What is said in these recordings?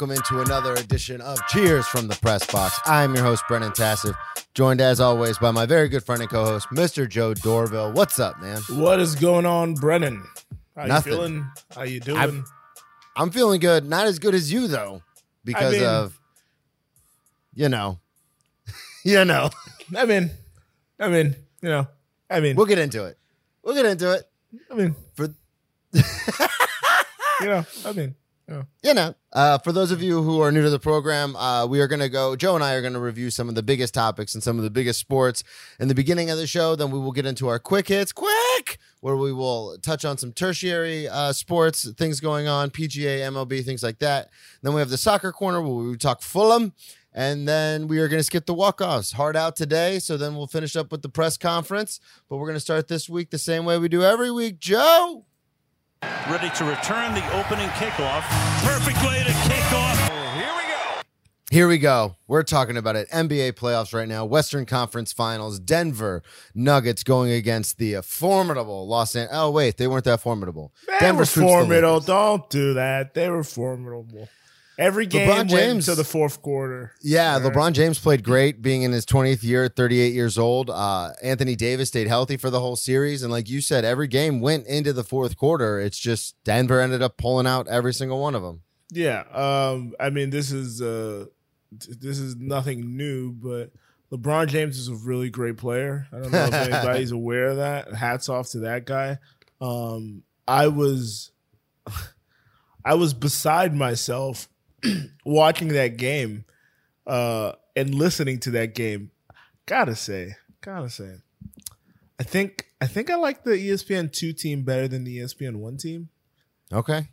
Welcome into another edition of Cheers from the Press Box. I'm your host, Brennan Tassif, joined as always by my very good friend and co host, Mr. Joe Dorville. What's up, man? What is going on, Brennan? How Nothing. you feeling? How you doing? I'm- I'm feeling good. Not as good as you, though, because mean- of, you know, you know. I mean, I mean, you know, I mean, We'll get into it. We'll get into it. I mean, For you know, I mean, you know, uh, for those of you who are new to the program, uh, we are going to go. Joe and I are going to review some of the biggest topics and some of the biggest sports in the beginning of the show. Then we will get into our quick hits, quick, where we will touch on some tertiary uh, sports, things going on, PGA, MLB, things like that. Then we have the soccer corner where we talk Fulham. And then we are going to skip the walk offs. Hard out today. So then we'll finish up with the press conference. But we're going to start this week the same way we do every week. Joe. Ready to return the opening kickoff. Perfect way to kick off. Here we go. We're talking about it. NBA playoffs right now. Western Conference Finals. Denver Nuggets going against the uh, formidable Los Angeles. Oh wait, they weren't that formidable. they Denver were sweeps the formidable. Don't do that. They were formidable. Every game LeBron went James- to the fourth quarter. Yeah, right. LeBron James played great, being in his 20th year, 38 years old. Uh, Anthony Davis stayed healthy for the whole series, and like you said, every game went into the fourth quarter. It's just Denver ended up pulling out every single one of them. Yeah. Um. I mean, this is uh, this is nothing new, but LeBron James is a really great player. I don't know if anybody's aware of that. Hats off to that guy. Um. I was, I was beside myself watching that game, uh, and listening to that game. Gotta say, gotta say, I think I think I like the ESPN two team better than the ESPN one team. Okay,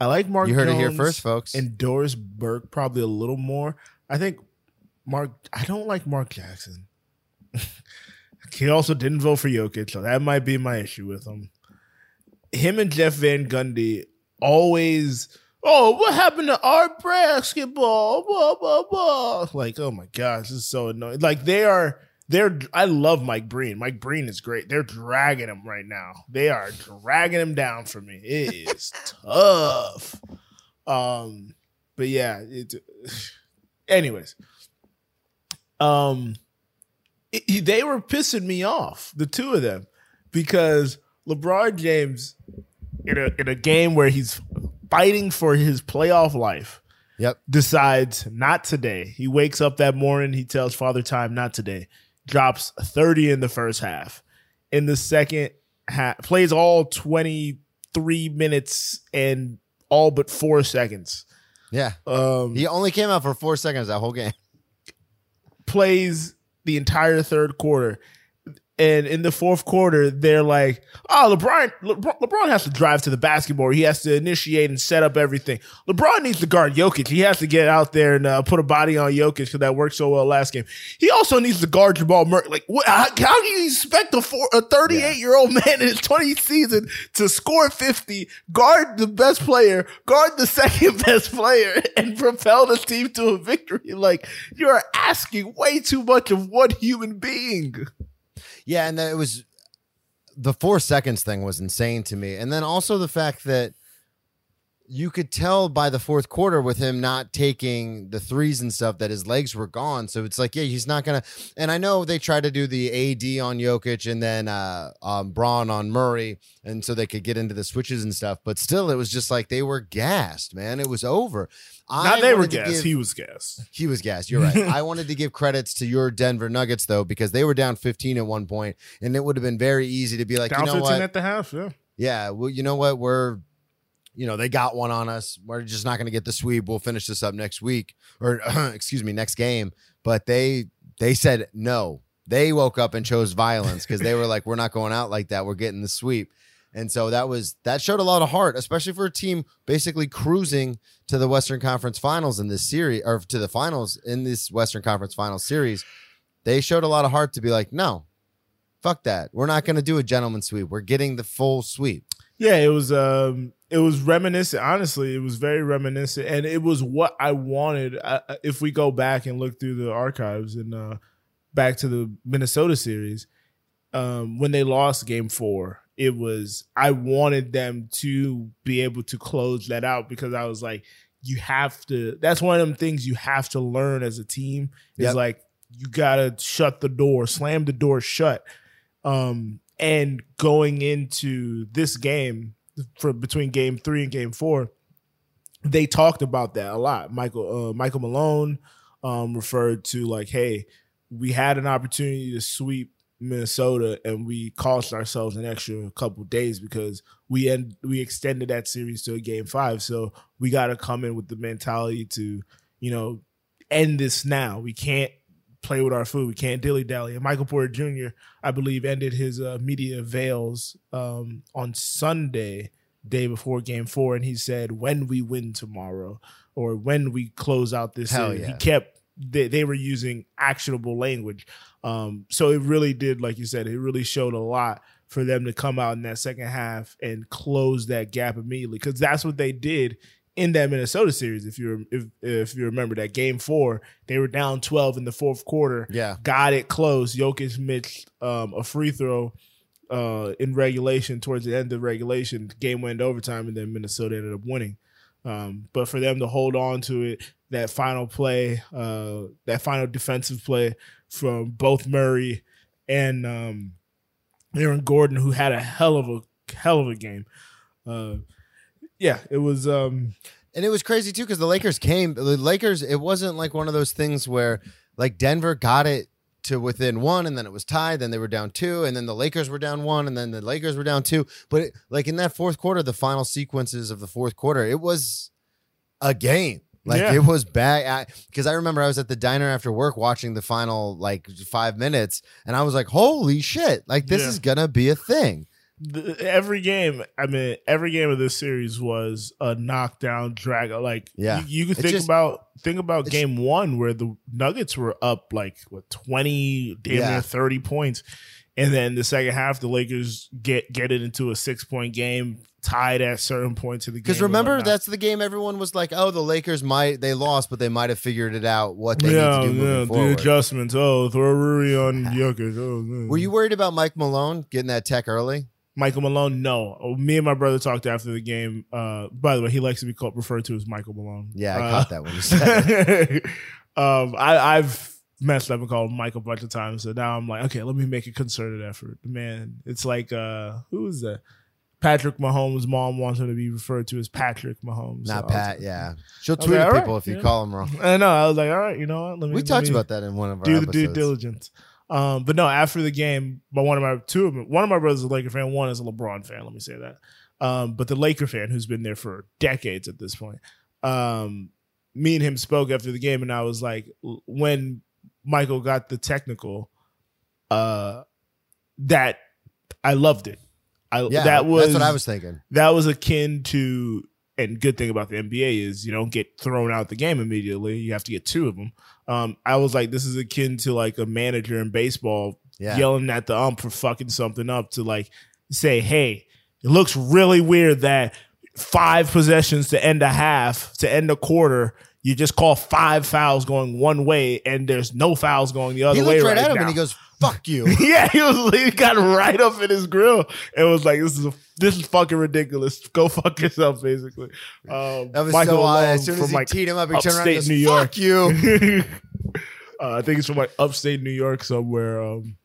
I like Mark. you heard it here first, folks. and Doris Burke probably a little more. I think Mark. I don't like Mark Jackson. he also didn't vote for Jokic, so that might be my issue with him. Him and Jeff Van Gundy always. Oh, what happened to our basketball? Blah blah blah. Like, oh my gosh, this is so annoying. Like they are. They're. I love Mike Breen. Mike Breen is great. They're dragging him right now. They are dragging him down for me. It is tough. Um, but yeah. It. Anyways, um, it- they were pissing me off, the two of them, because LeBron James, in a in a game where he's fighting for his playoff life, yep. decides not today. He wakes up that morning, he tells Father Time not today. Drops 30 in the first half. In the second half, plays all 23 minutes and all but 4 seconds. Yeah, Um he only came out for four seconds that whole game. plays the entire third quarter. And in the fourth quarter, they're like, "Oh, LeBron, LeBron, LeBron has to drive to the basketball. He has to initiate and set up everything. LeBron needs to guard Jokic. He has to get out there and uh, put a body on Jokic because that worked so well last game. He also needs to guard Jamal Murray. Like, what, how, how do you expect a four, a 38 year old man in his 20th season to score 50, guard the best player, guard the second best player, and propel the team to a victory? Like, you are asking way too much of one human being. Yeah, and it was the four seconds thing was insane to me. And then also the fact that you could tell by the fourth quarter with him not taking the threes and stuff that his legs were gone. So it's like, yeah, he's not gonna. And I know they tried to do the AD on Jokic and then uh, um, Braun on Murray, and so they could get into the switches and stuff. But still, it was just like they were gassed, man. It was over. Not I they were gassed. give- he was gassed. he was gassed. You're right. I wanted to give credits to your Denver Nuggets though, because they were down 15 at one point, and it would have been very easy to be like, Down you know 15 what? at the half, yeah. yeah, well, you know what? We're, you know, they got one on us. We're just not going to get the sweep. We'll finish this up next week, or excuse me, next game. But they they said no. They woke up and chose violence because they were like, we're not going out like that. We're getting the sweep. And so that was that showed a lot of heart, especially for a team basically cruising to the Western Conference Finals in this series, or to the finals in this Western Conference Finals series. They showed a lot of heart to be like, no, fuck that. We're not going to do a gentleman sweep. We're getting the full sweep. Yeah, it was um it was reminiscent. Honestly, it was very reminiscent, and it was what I wanted. I, I- if we go back and look through the archives and uh, back to the Minnesota series, um, when they lost Game Four it was I wanted them to be able to close that out because I was like, you have to. That's one of them things you have to learn as a team. Is Yep. like you gotta shut the door, slam the door shut. Um, and going into this game for between game three and game four, they talked about that a lot. Michael uh, Michael Malone um, referred to like, hey, we had an opportunity to sweep Minnesota and we cost ourselves an extra couple days because we end we extended that series to a game five. So we got to come in with the mentality to you know end this now. We can't play with our food. We can't dilly dally. And Michael Porter Jr. I believe ended his uh, media avails um, on Sunday, day before Game Four, and he said, "When we win tomorrow, or when we close out this Hell yeah. He kept they, they were using actionable language. Um, so it really did, like you said, it really showed a lot for them to come out in that second half and close that gap immediately because that's what they did in that Minnesota series. If you if if you remember that game four, they were down twelve in the fourth quarter. Yeah. got it close. Jokic missed um, a free throw uh, in regulation towards the end of regulation. Game went into overtime, and then Minnesota ended up winning. Um, but for them to hold on to it, that final play, uh, that final defensive play from both Murray and um, Aaron Gordon, who had a hell of a hell of a game. Uh, yeah, it was. Um, And it was crazy too because the Lakers came. The Lakers. It wasn't like one of those things where like Denver got it to within one, and then it was tied. Then they were down two, and then the Lakers were down one, and then the Lakers were down two. But it, like in that fourth quarter, the final sequences of the fourth quarter, it was a game. Like Yeah. it was bad because I remember I was at the diner after work watching the final like five minutes, and I was like, "Holy shit! Like this Yeah. is gonna be a thing." The, every game, I mean, every game of this series was a knockdown drag. Like, Yeah. you, you can think just- about think about game one where the Nuggets were up like what twenty, damn Yeah. near thirty points, and then the second half, the Lakers get get it into a six point game, tied at certain points of the game. Because remember, that's the game everyone was like, "Oh, the Lakers might they lost, but they might have figured it out what they yeah, need to do yeah, moving the forward." adjustments. Oh, throw Rui on Jokic. Oh. Were you worried about Mike Malone getting that tech early? Michael Malone? No. Oh, Me and my brother talked after the game. Uh, by the way, he likes to be called referred to as Michael Malone. Yeah, I Uh, caught that when you said um, I, I've messed up and called him Michael a bunch of times, so now I'm like, okay, let me make a concerted effort. Man, it's like uh, who is that? Patrick Mahomes' mom wants him to be referred to as Patrick Mahomes. Not was Pat. like- Yeah, she'll tweet at all right, people if you yeah. call him wrong. I know. I was like, all right, you know what? Let me. We talked me- about that in one of our do the due diligence. Um, but no, after the game, but one of my two of them, one of my brothers is a Laker fan, one is a LeBron fan. Let me say that. Um, but the Laker fan who's been there for decades at this point, um, me and him spoke after the game, and I was like, when Michael got the technical, uh, that I loved it. I Yeah, that was that's what I was thinking. that was akin to and good thing about the NBA is you don't get thrown out the game immediately. You have to get two of them. Um, I was like, this is akin to like a manager in baseball Yeah, yelling at the ump for fucking something up to like say, hey, it looks really weird that five possessions to end a half, to end a quarter, you just call five fouls going one way and there's no fouls going the other way. he way looked right, right at him now. and he goes, "Fuck you." yeah, he was he got right up in his grill and was like, "This is a, this is fucking ridiculous. Go fuck yourself." Basically, um, That was Michael so odd. As soon as from he like teed him up, he turned around and upstate goes, New York. "Fuck you." uh, I think it's from like upstate New York somewhere. Um,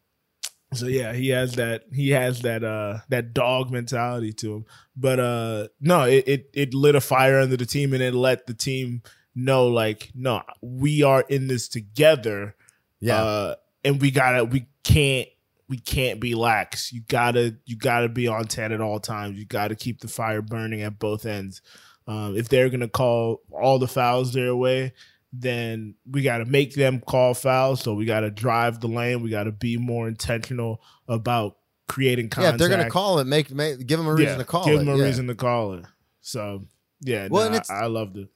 so yeah, he has that he has that uh that dog mentality to him. But uh no, it, it it lit a fire under the team and it let the team know like, no, we are in this together. Yeah, Uh, and we gotta we can't we can't be lax. You gotta you gotta be on ten at all times. You gotta keep the fire burning at both ends. Um, if they're gonna call all the fouls their way, then we gotta make them call fouls. So we gotta drive the lane. We gotta be more intentional about creating yeah. contact. If they're gonna call it, make, make give them a reason Yeah, to call give it. them a yeah. reason to call it. So yeah, Well, it's- I loved it.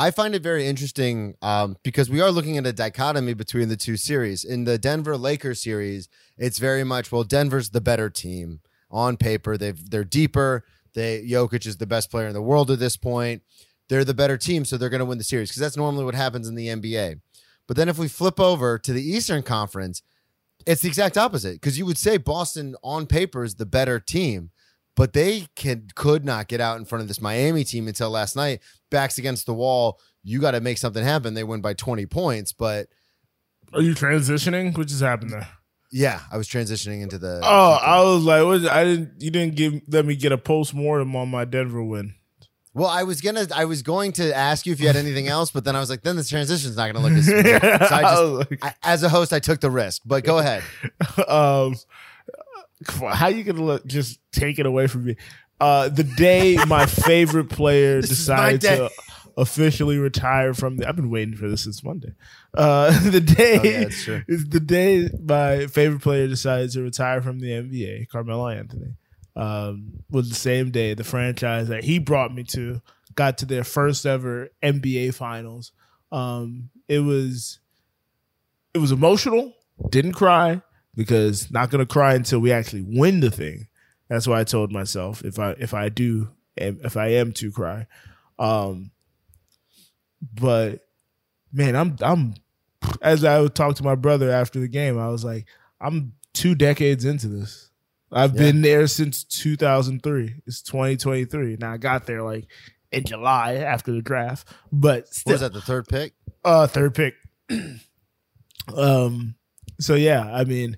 I find it very interesting um, because we are looking at a dichotomy between the two series. In the Denver Lakers series, it's very much well, Denver's the better team on paper. They've they're deeper. They Jokic is the best player in the world at this point. They're the better team, so they're going to win the series because that's normally what happens in the NBA. But then if we flip over to the Eastern Conference, It's the exact opposite because you would say Boston on paper is the better team, but they can could not get out in front of this Miami team until last night. Backs against the wall. You got to make something happen. They win by 20 points, but Are you transitioning? What just happened there? yeah, I was transitioning into the. Oh, I was like, what, I didn't. You didn't give let me get a post mortem on my Denver win. well, I was gonna, I was going to ask you if you had anything else, but then I was like, then the transition's not gonna look as. smooth. So I I just, was like- I, as a host, I took the risk. But go ahead. um, come on, how you gonna let, just take it away from me? Uh, the day my favorite player This is my decided to officially retire from the, I've been waiting for this since Monday. Uh, the day oh, yeah, is the day my favorite player decided to retire from the NBA, Carmelo Anthony. Um, was the same day the franchise that he brought me to got to their first ever NBA finals. Um, it was it was emotional. Didn't cry because not gonna cry until we actually win the thing. That's why I told myself if I if I do and if I am to cry, um, but man, I'm I'm as I would talk to my brother after the game, I was like, I'm two decades into this. I've Yeah. been there since 2003. It's 2023. Now I got there like in July after the draft, but still, was that? The third pick? uh, third pick. um, so yeah, I mean,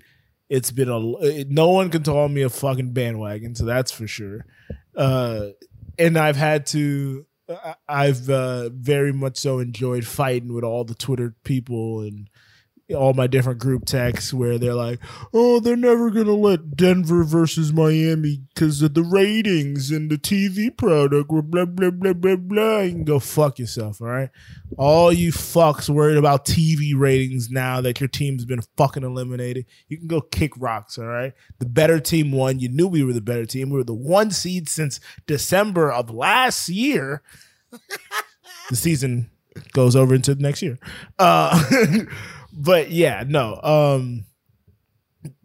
it's been a. it- No one can call me a fucking bandwagon, so that's for sure. Uh, and I've had to. I've uh, very much so enjoyed fighting with all the Twitter people and all my different group texts where they're like, "Oh, they're never gonna let Denver versus Miami because of the ratings and the TV product." Blah blah blah blah blah blah. You can go fuck yourself, all right. All you fucks worried about TV ratings now that your team's been fucking eliminated. You can go kick rocks, all right? The better team won. You knew we were the better team. We were the one seed since December of last year. the season goes over into the next year. Uh, but yeah, no. Um,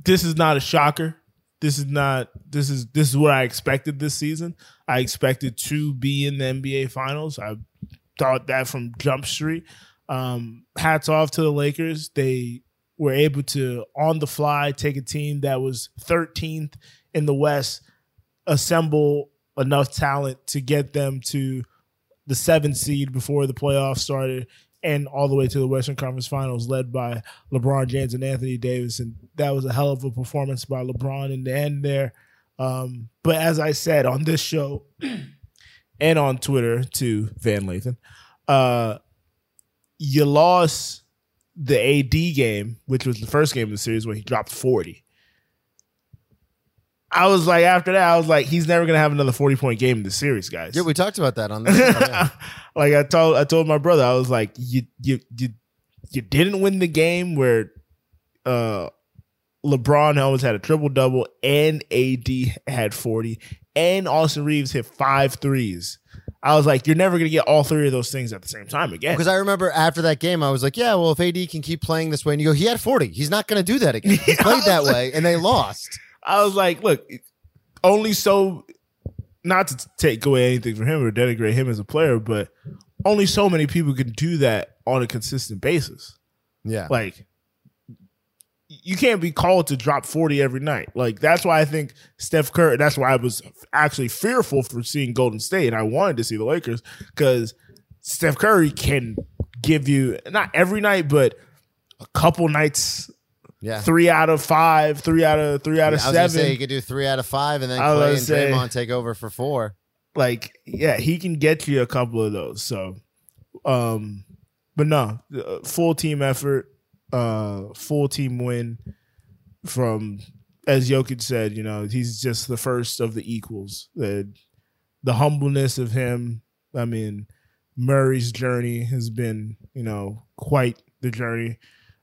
this is not a shocker. This is not. This is this is what I expected this season. I expected to be in the NBA Finals. I thought that from Jump Street. Um, hats off to the Lakers. They were able to on the fly take a team that was 13th in the West, assemble enough talent to get them to the seventh seed before the playoffs started and all the way to the Western Conference Finals, led by LeBron James and Anthony Davis. And that was a hell of a performance by LeBron in the end there. Um, but as I said on this show and on Twitter to Van Lathan, uh, you lost the AD game, which was the first game of the series when he dropped 40. I was like, after that, I was like, he's never gonna have another 40 point game in the series, guys. Yeah, we talked about that on the yeah. like I told I told my brother, I was like, you you you you didn't win the game where uh LeBron always had a triple double and AD had 40 and Austin Reaves hit five threes. I was like, you're never gonna get all three of those things at the same time again. Because I remember after that game, I was like, yeah, well, if AD can keep playing this way, and you go, he had 40. He's not going to do that again. He played that way, and they lost. I was like, look, only so not to take away anything from him or denigrate him as a player, but only so many people can do that on a consistent basis. Yeah. Like you can't be called to drop 40 every night. Like that's why I think Steph Curry, that's why I was actually fearful for seeing Golden State and I wanted to see the Lakers cuz Steph Curry can give you not every night but a couple nights yeah. 3 out of 5, 3 out of 3 out of 7. say he could do three out of five, and then I Clay and say- Draymond take over for four. like yeah he can get you a couple of those so um but no uh, full team effort uh full team win from as Jokic said you know he's just the first of the equals the the humbleness of him i mean murray's journey has been you know quite the journey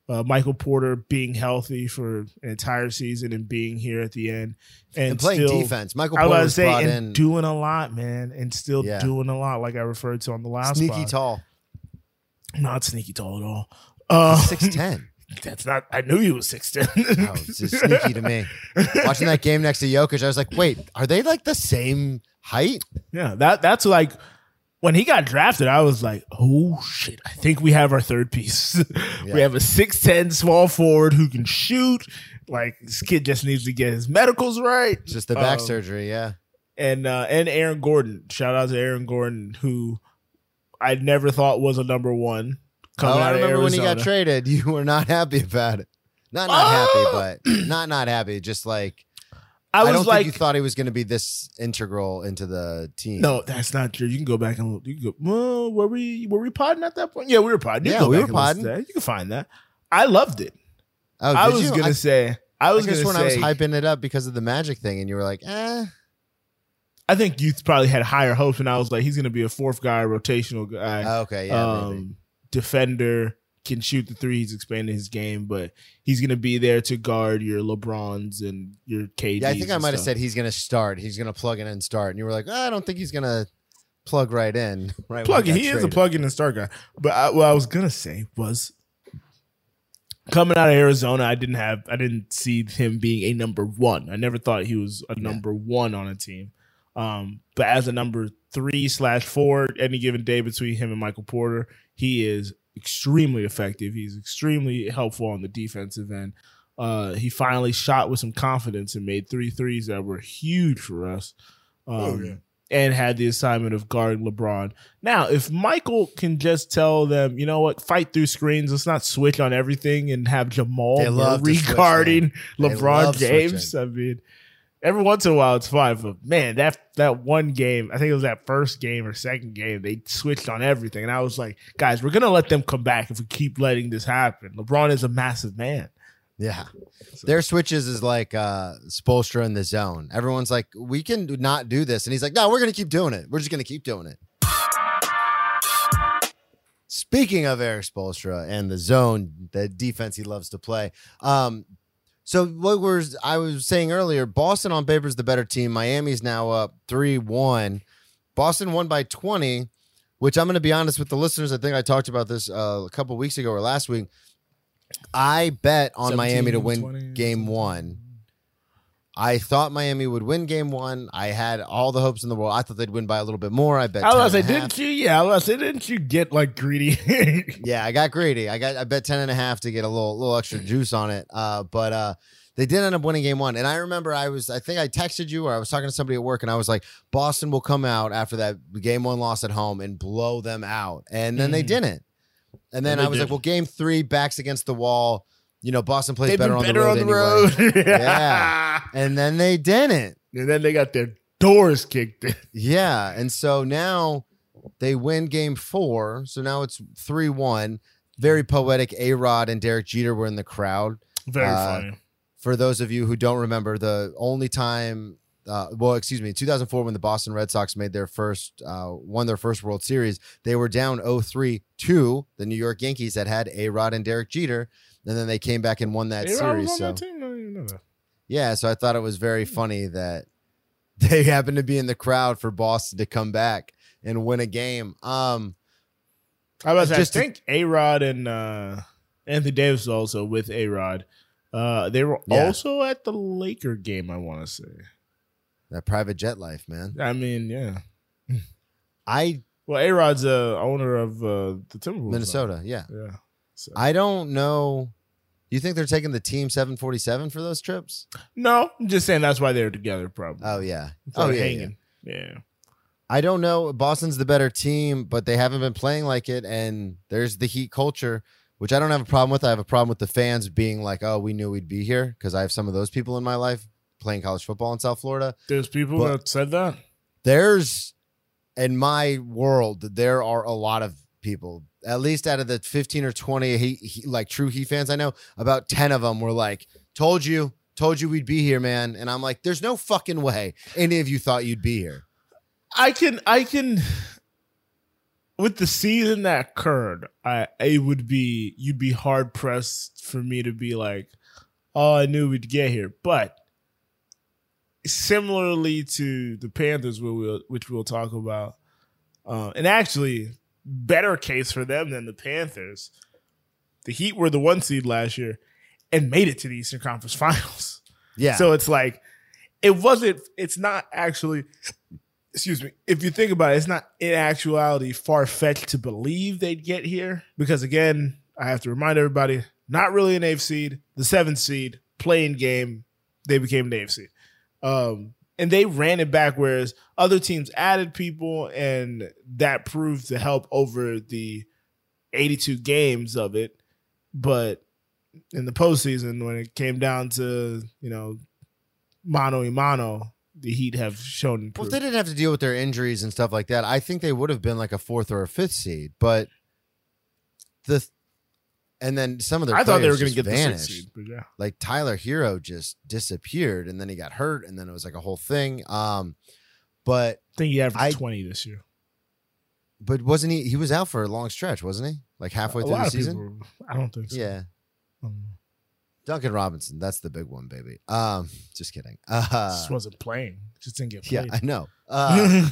uh, Michael Porter being healthy for an entire season and being here at the end and, And, playing still- defense. Michael Porter was was say and in doing a lot, man, and still Yeah. doing a lot, like I referred to on the last sneaky pod. tall. Not sneaky tall at all. Uh, Six ten. That's not. I knew he was six ten. Oh, it's just sneaky to me. Watching that game next to Jokic, I was like, wait, are they like the same height? Yeah, that that's like when he got drafted, I was like, oh shit, I think we have our third piece. Yeah. we have a 6'10 small forward who can shoot. Like this kid just needs to get his medicals right. Just the back Um, surgery, yeah. And uh and Aaron Gordon. Shout out to Aaron Gordon, who I never thought was a number one. Oh, Coming I out of remember when he got traded. You were not happy about it. Not not Oh! happy, but not not happy. Just like I I, was don't like, think you thought he was going to be this integral into the team. no, that's not true. You can go back and look. You can go. Well, were we were we podding at that point? Yeah, we were podding. You Yeah, we were and listen to podding. that. You can find that. I loved it. oh, I was you? gonna I, say. I was I guess gonna when say. I was hyping it up because of the magic thing, and you were like, eh. I think you probably had higher hopes, and I was like, he's gonna be a fourth guy, rotational guy, Oh, okay, yeah, maybe. um, defender, can shoot the three. He's expanding his game, but he's gonna be there to guard your LeBrons and your KDs. Yeah, I think I might have said he's going to start. He's going to plug in and start, and you were like, "Ah, I don't think he's going to plug right in. Right, plug in. got He is a plug in and start guy. But I, what I was gonna say was coming out of Arizona, I didn't have I didn't see him being a number one. I never thought he was a number one on a team. Um, but as a number three slash four, any given day between him and Michael Porter, he is extremely effective. He's extremely helpful on the defensive end. Uh, he finally shot with some confidence and made three threes that were huge for us. Um, Oh, yeah. And had the assignment of guarding LeBron. Now, if Michael can just tell them, you know what, fight through screens, let's not switch on everything and have Jamal regarding LeBron James. switching. I mean, every once in a while it's fine, but man, that that one game, I think it was that first game or second game, they switched on everything, and I was like, guys, we're gonna let them come back if we keep letting this happen. LeBron is a massive man. Yeah. Their switches is like uh Spoelstra in the zone. Everyone's like, we can not do this. And he's like, no, we're going to keep doing it. We're just going to keep doing it. Speaking of Erik Spoelstra and the zone, the defense he loves to play. Um, so what was I was saying earlier, Boston on paper is the better team. Miami's now up 3-1. Boston won by 20, which I'm going to be honest with the listeners. I think I talked about this uh, a couple weeks ago or last week. I bet on Miami to win 20, game one. I thought Miami would win game one. I had all the hopes in the world. I thought they'd win by a little bit more. I bet. I was 10 gonna say, and a half. didn't you? Yeah, I was say, didn't you get like greedy? Yeah, I got greedy. I got I bet 10 and a half to get a little little extra juice on it. Uh, but uh they did end up winning game one. And I remember I was I think I texted you or I was talking to somebody at work and I was like, Boston will come out after that game one loss at home and blow them out. And then they Mhm. didn't. And then And I was like, well, game three, backs against the wall. You know, Boston plays They've better, on, better the road on the anyway. Yeah. And then they didn't. And then they got their doors kicked in. Yeah. And so now they win game four. So now it's 3 1. Very poetic. A Rod and Derek Jeter were in the crowd. Very Uh, funny. For those of you who don't remember, the only time, uh, well, excuse me, 2004, when the Boston Red Sox made their first, uh, won their first World Series, they were down 0 3 to the New York Yankees that had A Rod and Derek Jeter. And then they came back and won that A-Rod series. So, that team? I didn't even know that. yeah, so I thought it was very funny that they happened to be in the crowd for Boston to come back and win a game. Um, I was Just I think A Rod and uh, Anthony Davis also with A Rod. Uh, they were Yeah. also at the Laker game. I want to say. that private jet life, man. I mean, yeah. I Well, A Rod's a owner of uh, the Timberwolves. now. Minnesota, yeah. Yeah. So. I don't know. You think they're taking the team 747 for those trips? no, I'm just saying that's why they're together. Probably. Oh yeah. Oh yeah, yeah. Yeah. I don't know. Boston's the better team, but they haven't been playing like it. And there's the Heat culture, which I don't have a problem with. I have a problem with the fans being like, "Oh, we knew we'd be here," because I have some of those people in my life playing college football in South Florida. There's people But- that said that. there's in my world there are a lot of people at least out of the 15 or 20 he, he, like true he fans i know about 10 of them were like told you told you we'd be here man and i'm like there's no fucking way any of you thought you'd be here I can I can with the season that occurred, I it would be you'd be hard pressed for me to be like, oh, I knew we'd get here. But similarly to the Panthers, which we'll, which we'll talk about, uh, and actually better case for them than the Panthers. The Heat were the one seed last year and made it to the Eastern Conference Finals. yeah So it's like it wasn't. It's not actually. excuse me, if you think about it, it's not in actuality far fetched to believe they'd get here because again, I have to remind everybody, not really an eighth seed, the seventh seed, playing game, they became an eighth seed. Um, and they ran it back, whereas other teams added people, and that proved to help over the 82 games of it. But in the postseason, when it came down to, you know, mano y mano, the Heat have shown. Well, if they didn't have to deal with their injuries and stuff like that, I think they would have been like a fourth or a fifth seed. But the and then some of their I thought they were going to get the vanished. sixth seed, but yeah. like Tyler Herro just disappeared, and then he got hurt, and then it was like a whole thing. Um, but I think he averaged I- 20 this year. but wasn't he? He was out for a long stretch, wasn't he? Like halfway a through the season. people. I don't think so. Yeah, Um, Duncan Robinson, that's the big one, baby. Um, just kidding. Uh, just wasn't playing. Just didn't get played. yeah. I know. Uh,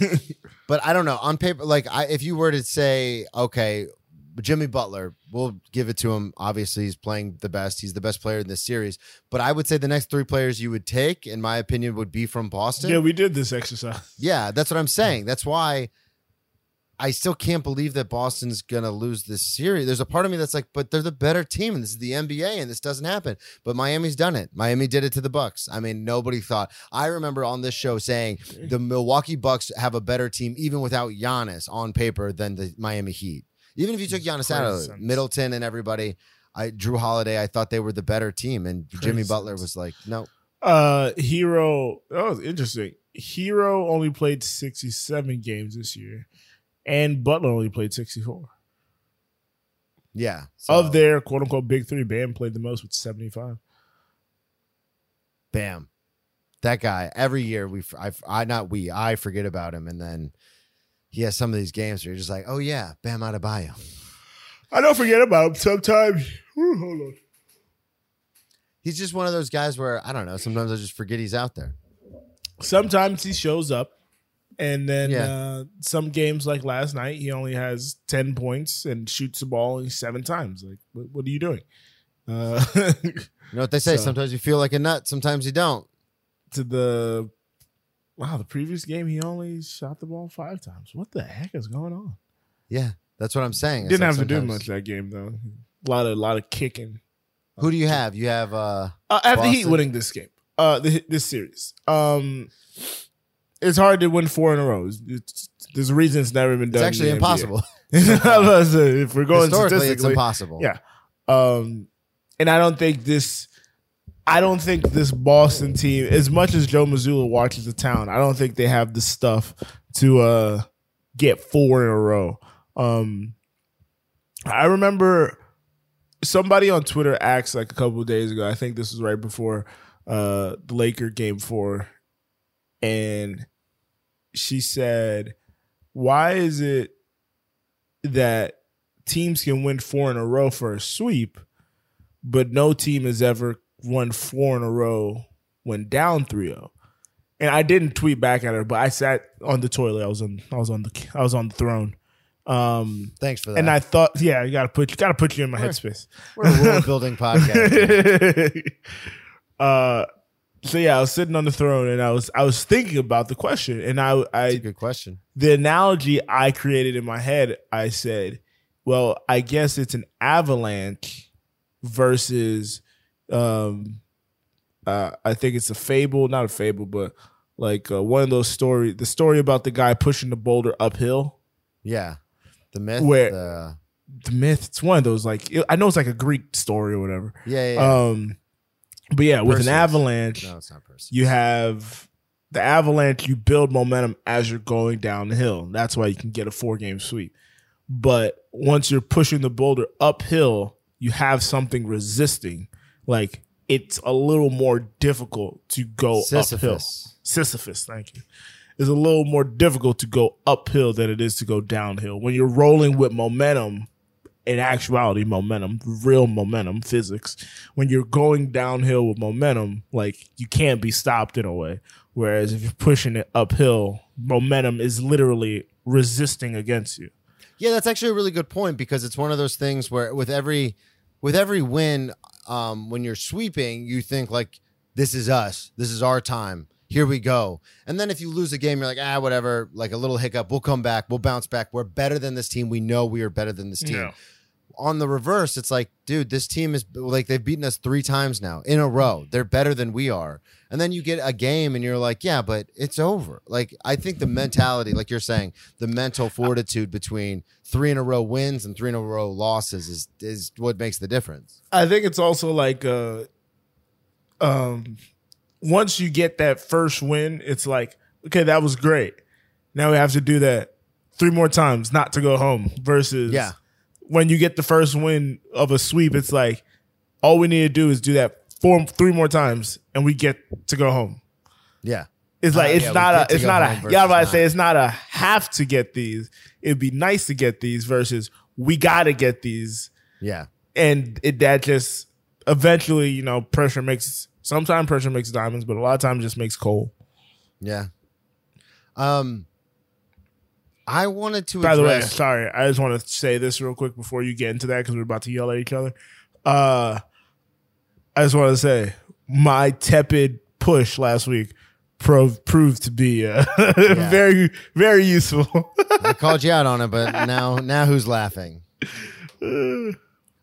but I don't know on paper. Like, I if you were to say, okay, Jimmy Butler, we'll give it to him. Obviously, he's playing the best. He's the best player in this series. But I would say the next three players you would take, in my opinion, would be from Boston. yeah, we did this exercise. Yeah, that's what I'm saying. That's why I still can't believe that Boston's gonna lose this series. There's a part of me that's like, but they're the better team, and this is the NBA, and this doesn't happen. But Miami's done it. Miami did it to the Bucks. I mean, nobody thought. I remember on this show saying the Milwaukee Bucks have a better team even without Giannis on paper than the Miami Heat. Even if you took Giannis out of it, Middleton and everybody, I Jrue Holiday, I thought they were the better team, and Jimmy Butler was like, no. Uh, Herro. That was interesting. Herro only played 67 games this year, and Butler only played 64. Yeah. Of their quote unquote big three, Bam played the most with 75. bam that guy every year we I, I not we i forget about him and then he has some of these games where you're just like oh yeah bam Adebayo. I don't forget about him sometimes. Whew, hold on. he's just one of those guys where i don't know sometimes i just forget he's out there Sometimes he shows up, and then Yeah. uh, some games like last night, he only has 10 points and shoots the ball only seven times. Like, what, what are you doing? Uh, you know what they say So- sometimes you feel like a nut sometimes you don't to the wow, the previous game he only shot the ball five times. What the heck is going on? yeah that's what i'm saying It's Didn't like have to do much that game though. A lot of a lot of kicking. who do you have you have uh Uh, I have the Heat Boston? winning this game. Uh, the, this series. Um, it's hard to win four in a row. It's, it's- there's a reason it's never been done. it's done. actually in the NBA. impossible I was about to say, if we're going historically it's statistically, impossible Yeah. Um, and I don't think this. I don't think this Boston team, as much as Joe Mazzulla watches the town, I don't think they have the stuff to uh, get four in a row. Um, I remember somebody on Twitter asked like a couple days ago. I think this was right before uh, the Laker game four, and she said, "Why is it that teams can win four in a row for a sweep, but no team has ever won four in a row when down 3-0. And I didn't tweet back at her, but I sat on the toilet. I was on I was on the I was on the throne. Um thanks for that and I thought, yeah, you gotta put you gotta put you in my headspace. we're a world building podcast uh so yeah, I was sitting on the throne and I was I was thinking about the question and I That's a I good question the analogy I created in my head, I said, well, I guess it's an avalanche versus um uh I think it's a fable, not a fable, but like uh, one of those story the story about the guy pushing the boulder uphill. yeah the myth Where- the, The myth, it's one of those like I know it's like a Greek story or whatever. yeah, yeah, yeah. Um but yeah, with an avalanche, no it's not person you have the avalanche you build momentum as you're going down the hill that's why you can get a four game sweep but once you're pushing the boulder uphill you have something resisting like it's a little more difficult to go uphill. Sisyphus. sisyphus thank you. It's a little more difficult to go uphill than it is to go downhill. When you're rolling with momentum in actuality momentum real momentum physics when you're going downhill with momentum like you can't be stopped in a way. Whereas if you're pushing it uphill momentum is literally resisting against you. Yeah, that's actually a really good point because it's one of those things where with every with every win, um, when you're sweeping, you think like this is us, this is our time. here we go. And then if you lose a game, you're like, ah, whatever, like a little hiccup. We'll come back. We'll bounce back. We're better than this team. We know we are better than this team. Yeah. On the reverse, it's like, dude, this team is like they've beaten us three times now in a row. They're better than we are. And then you get a game and you're like, yeah, but it's over. Like, I think the mentality, like you're saying, the mental fortitude between three in a row wins and three in a row losses is is what makes the difference. I think it's also like uh um once you get that first win, it's like, okay, that was great. Now we have to do that three more times not to go home versus Yeah. when you get the first win of a sweep, it's like all we need to do is do that four three more times and we get to go home. Yeah. It's like Uh, it's yeah, not a it's not a versus yeah, I was about to say it's not a have to get these. It'd be nice to get these versus we gotta get these Yeah. and it that just eventually, you know, pressure makes sometimes pressure makes diamonds, but a lot of times just makes coal. Yeah. Um I wanted to By the way, sorry, I just want to say this real quick before you get into that because we're about to yell at each other. Uh I just want to say my tepid push last week prov- proved to be uh, very very useful. I called you out on it, but now now who's laughing? I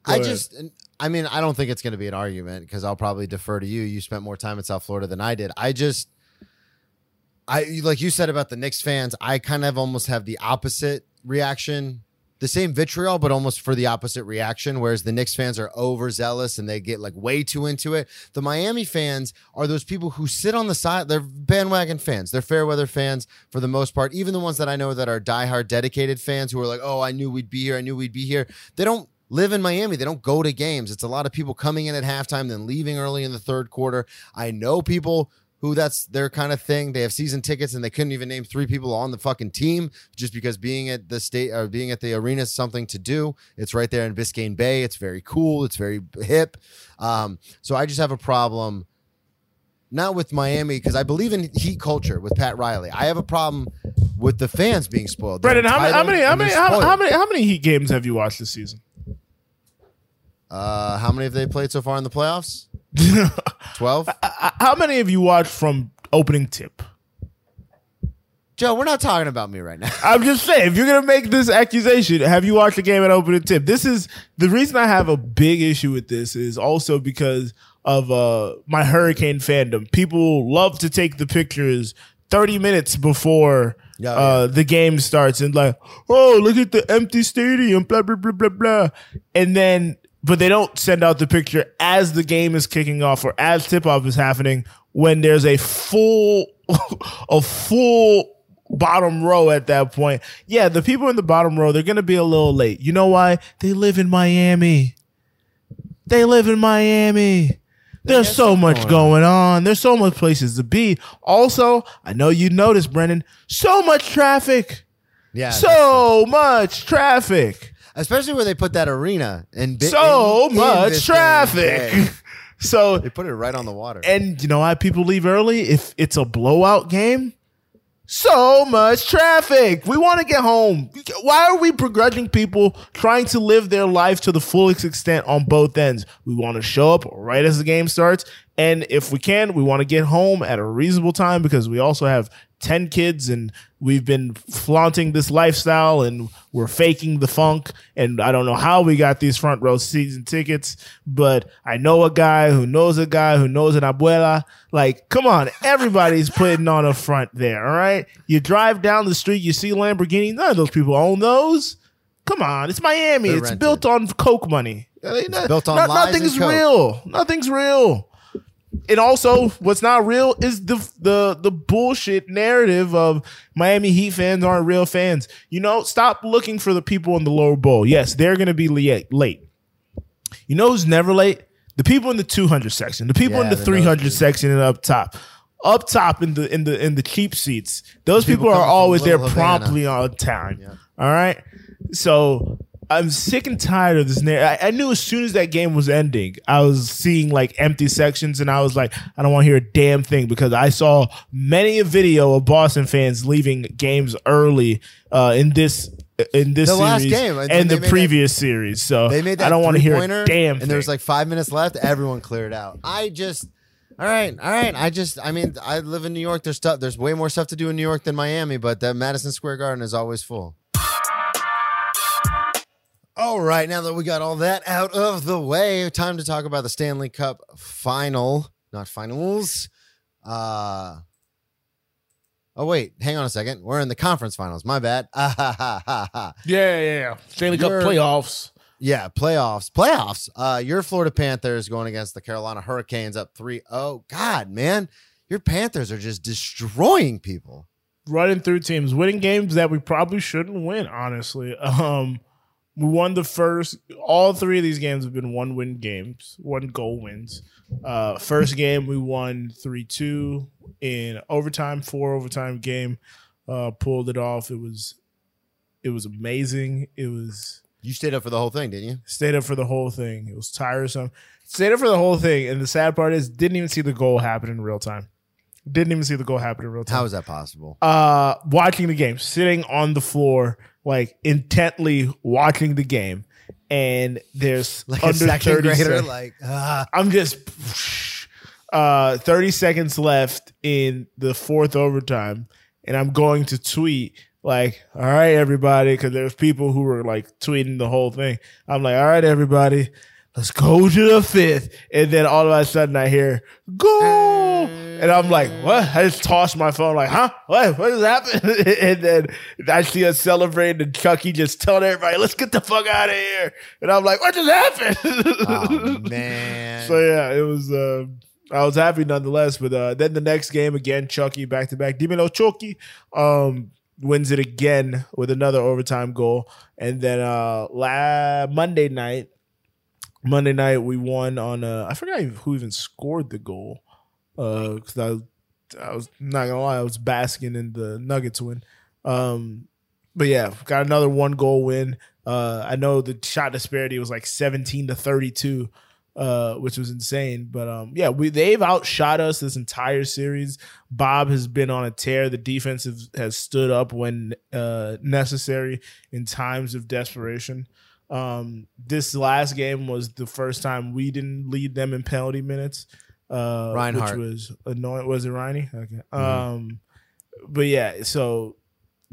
ahead. just I mean, I don't think it's going to be an argument because I'll probably defer to you. You spent more time in South Florida than I did. I just I like you said about the Knicks fans, I kind of almost have the opposite reaction. The same vitriol, but almost for the opposite reaction. Whereas the Knicks fans are overzealous and they get like way too into it. The Miami fans are those people who sit on the side. They're bandwagon fans. They're fair weather fans for the most part. Even the ones that I know that are diehard dedicated fans who are like, oh, I knew we'd be here. I knew we'd be here. They don't live in Miami. They don't go to games. It's a lot of people coming in at halftime, then leaving early in the third quarter. I know people who that's their kind of thing. They have season tickets and they couldn't even name three people on the fucking team just because being at the state or being at the arena is something to do. It's right there in Biscayne Bay. It's very cool. It's very hip. Um, so I just have a problem. Not with Miami because I believe in heat culture with Pat Riley. I have a problem with the fans being spoiled. Brennan, how many how many how many how, how many how many Heat games have you watched this season? Uh, how many have they played so far in the playoffs? Twelve. Uh, How many of you watched from opening tip? Joe, we're not talking about me right now. I'm just saying, if you're gonna make this accusation, have you watched the game at opening tip? This is the reason I have a big issue with this is also because of uh my hurricane fandom. People love to take the pictures 30 minutes before Yeah, uh the game starts and like, oh look at the empty stadium, blah blah blah blah blah. And then but they don't send out the picture as the game is kicking off or as tip off is happening when there's a full a full bottom row at that point. Yeah, the people in the bottom row, they're going to be a little late. You know why? They live in Miami. They live in Miami. There's so much going on. There's so much places to be. Also, I know you noticed, Brennan, so much traffic. Yeah. So much traffic. Especially where they put that arena and bi- So in- in much day. traffic. So They put it right on the water. And you know why people leave early if it's a blowout game? So much traffic. We want to get home. Why are we begrudging people trying to live their life to the fullest extent on both ends? We want to show up right as the game starts. And if we can, we want to get home at a reasonable time because we also have 10 kids and we've been flaunting this lifestyle and we're faking the funk. And I don't know how we got these front row season tickets, but I know a guy who knows a guy who knows an abuela. Like, come on, everybody's putting on a front there, all right? You drive down the street, you see Lamborghini, none of those people own those. Come on, it's Miami. They're it's rented. built on Coke money. It's built on lies and Nothing's real. Nothing's real and also what's not real is the the the bullshit narrative of Miami Heat fans aren't real fans. You know, stop looking for the people in the lower bowl. Yes, they're going to be late. You know who's never late? The people in the 200 section, the people in Yeah, the the 300 section and up top. Up top in the in the in the cheap seats. Those People people, are always there promptly on time. All right? So I'm sick and tired of this narrative. I, I knew as soon as that game was ending, I was seeing like empty sections, and I was like, I don't want to hear a damn thing because I saw many a video of Boston fans leaving games early uh, in this in this The last game, and and the made that- previous series. So They made that I don't want to hear a damn. And there was like five minutes left. Everyone cleared out. I just, All right, all right. I just, I mean, I live in New York. There's stuff. There's way more stuff to do in New York than Miami, but that Madison Square Garden is always full. All right, now that we got all that out of the way, time to talk about the Stanley Cup final, not finals. Uh Oh wait, hang on a second. We're in the conference finals. My bad. Ah, ha, ha, ha, ha. Yeah, yeah, yeah. Stanley Cup playoffs. Yeah, playoffs. Playoffs. Uh your Florida Panthers going against the Carolina Hurricanes up 3-0. God, man. Your Panthers are just destroying people. running through teams, winning games that we probably shouldn't win. Honestly, um, we won the first. All three of these games have been one win games, one goal wins. Uh, first game we won three two in overtime, four overtime game. Uh, pulled it off. It was, it was amazing. It was You stayed up for the whole thing, didn't you? stayed up for the whole thing. It was tiresome. Stayed up for the whole thing, and the sad part is didn't even see the goal happen in real time. Didn't even see the goal happen in real time How is that possible? uh watching the game, sitting on the floor, like intently watching the game, and there's Like under a second 30 grader, like ah. I'm just uh 30 seconds left in the fourth overtime, and I'm going to tweet like, all right, everybody, because there's people who were like tweeting the whole thing. I'm like, all right, everybody, let's go to the fifth. And then all of a sudden I hear, go. And I'm like, what? I just tossed my phone, like, huh? What? What is happening? and then I see us celebrating, and Chucky just telling everybody, let's get the fuck out of here. And I'm like, what just happened? oh man. So yeah, it was. Uh, I was happy nonetheless. But uh, then the next game again, Chucky back to back. Dimelo Chucky um, wins it again with another overtime goal, and then uh, la- Monday night, Monday night we won on. Uh, I forgot who even scored the goal because I, I was not gonna lie, I was basking in the Nuggets win. Um, but yeah, got another one goal win. Uh, I know the shot disparity was like seventeen to thirty two uh, which was insane. But um, yeah, we they've outshot us this entire series. Bob has been on a tear. The defense has, has stood up when uh, necessary in times of desperation. Um, this last game was the first time we didn't lead them in penalty minutes. Uh, Reinhart. which was annoying. Was it Riney? Okay. Um, but yeah, so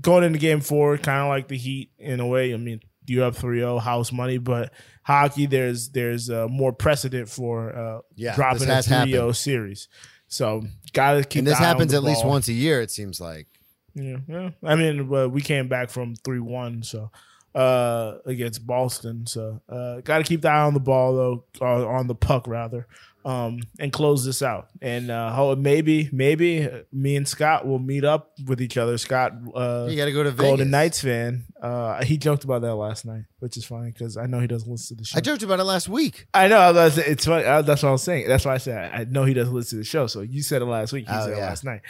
going into game four, kind of like the Heat in a way. I mean, you have 3-0 house money, but hockey there's there's uh, more precedent for uh, Yeah, dropping a 3-0 happened. seast. So gotta keep. and this the eye on happens at least once a year, it seems like. Yeah, yeah. I mean, uh, we came back from three one, so uh, against Boston. So uh, got to keep the eye on the ball though, uh, on the puck rather, um, and close this out. And uh, maybe maybe me and Scott will meet up with each other. Scott, uh, You got to go to Vegas. Golden Knights fan. Uh, he joked about that last night, which is funny because I know he doesn't listen to the show. I joked about it last week. I know. I was- It's funny. uh, That's what I was saying. That's why I said I know he doesn't listen to the show. So you said it last week. He Oh, said it last night.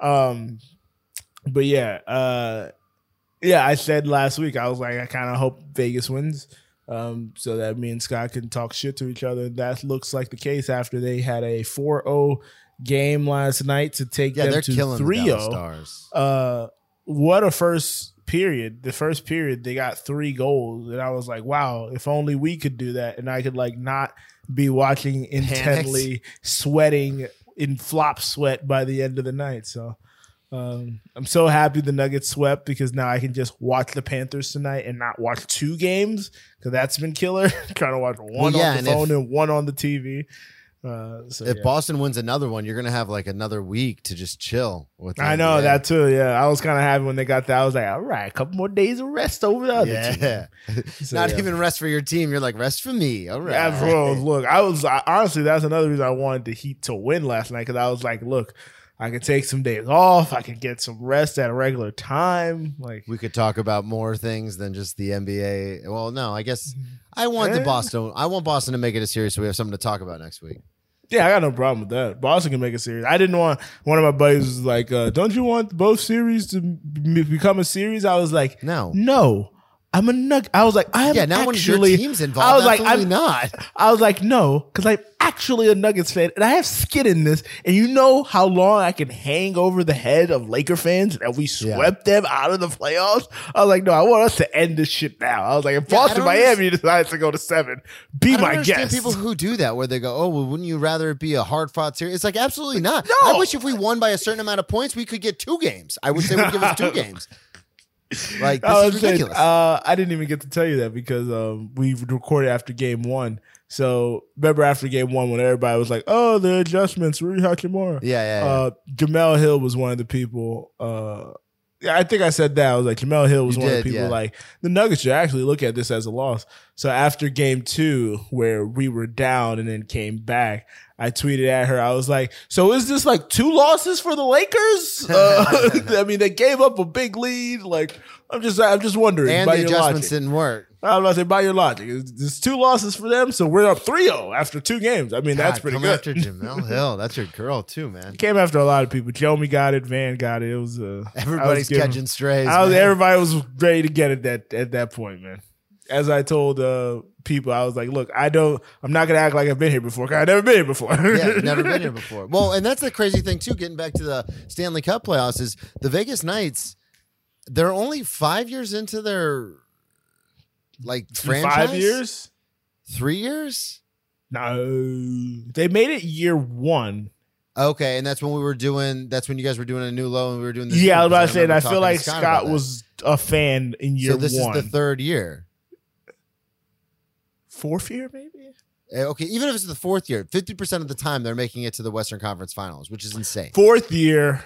Um, but yeah, uh, yeah. I said last week. I was like, I kind of hope Vegas wins, um, so that me and Scott can talk shit to each other. That looks like the case after they had a 4-0 game last night to take Yeah, them to killing 3-0 Dallas Stars. uh what a first period. The first period they got three goals. And i was like wow if only we could do that and i could like not be watching intently sweating in flop sweat by the end of the night. So um, I'm so happy the Nuggets swept because now I can just watch the Panthers tonight and not watch two games because that's been killer. Trying to watch one yeah, on and the if- phone and one on the TV. Uh, so If yeah. Boston wins another one, you're gonna have like another week to just chill with. I know NBA. that too. Yeah, I was kind of happy when they got that. I was like, all right, a couple more days of rest over the other team. Yeah, So, not yeah. even rest for your team. You're like rest for me. All right. Yeah, bro. Look, I was I, honestly that's another reason I wanted the Heat to win last night because I was like, look, I can take some days off. I can get some rest at a regular time. Like, we could talk about more things than just the NBA. Well, no, I guess I want the Eh. Boston. I want Boston to make it a series so we have something to talk about next week. yeah, I got no problem with that. Boston can make a series. I didn't want one of my buddies was like, uh, don't you want both series to become a series? I was like, No, no. I'm a nug. I was like, I am Yeah, now when actually. your team's involved, I was like, I'm not. I was like, no, because I'm actually a Nuggets fan and I have skin in this. And you know how long I can hang over the head of Laker fans that we swept them out of the playoffs? I was like, no, I want us to end this shit now. I was like, if Yeah, Boston Miami decides to go to seven, be I don't my guest. people who do that, where they go, "Oh, well, wouldn't you rather it be a hard fought series?" It's like absolutely not. No. I wish if we won by a certain amount of points, we could get two games. I wish they would give us two games. Like I this was is saying, ridiculous. uh, I didn't even get to tell you that because um, we recorded after game one. So remember after game one when everybody was like, "Oh, the adjustments, Rui Hachimura." yeah, yeah, yeah. Uh, Jemele Hill was one of the people. Uh, I think I said that. I was like, Jemele Hill was You one of the people. yeah. Like the Nuggets should actually look at this as a loss. So after game two, where we were down and then came back, I tweeted at her. I was like, "So is this like two losses for the Lakers? Uh, I mean, they gave up a big lead. Like, I'm just, I'm just wondering. and by the adjustments logic. didn't work. I'm about to say by your logic, it's, it's two losses for them, so we're up 3-0 after two games. I mean, that's pretty come good. after Jemele Hill. That's your girl too, man. Came after a lot of people. Jomi got it. Van got it. It was uh, Everybody's was giving- catching strays. I was, everybody was ready to get it that at that point, man. As I told uh, people, I was like, "Look, I don't. I'm not gonna act like I've been here before. 'cause I've never been here before. yeah, never been here before. Well, and that's the crazy thing too. Getting back to the Stanley Cup playoffs is the Vegas Knights. They're only five years into their like franchise. Five years? three years. No, they made it year one. Okay, and that's when we were doing. That's when you guys were doing a new low, and we were doing. This yeah, I was about to say, I feel like Scott, was a fan in year So this one. is the third year. fourth year, maybe. Eh, Okay, even if it's the fourth year, fifty percent of the time they're making it to the Western Conference Finals, which is insane. Fourth year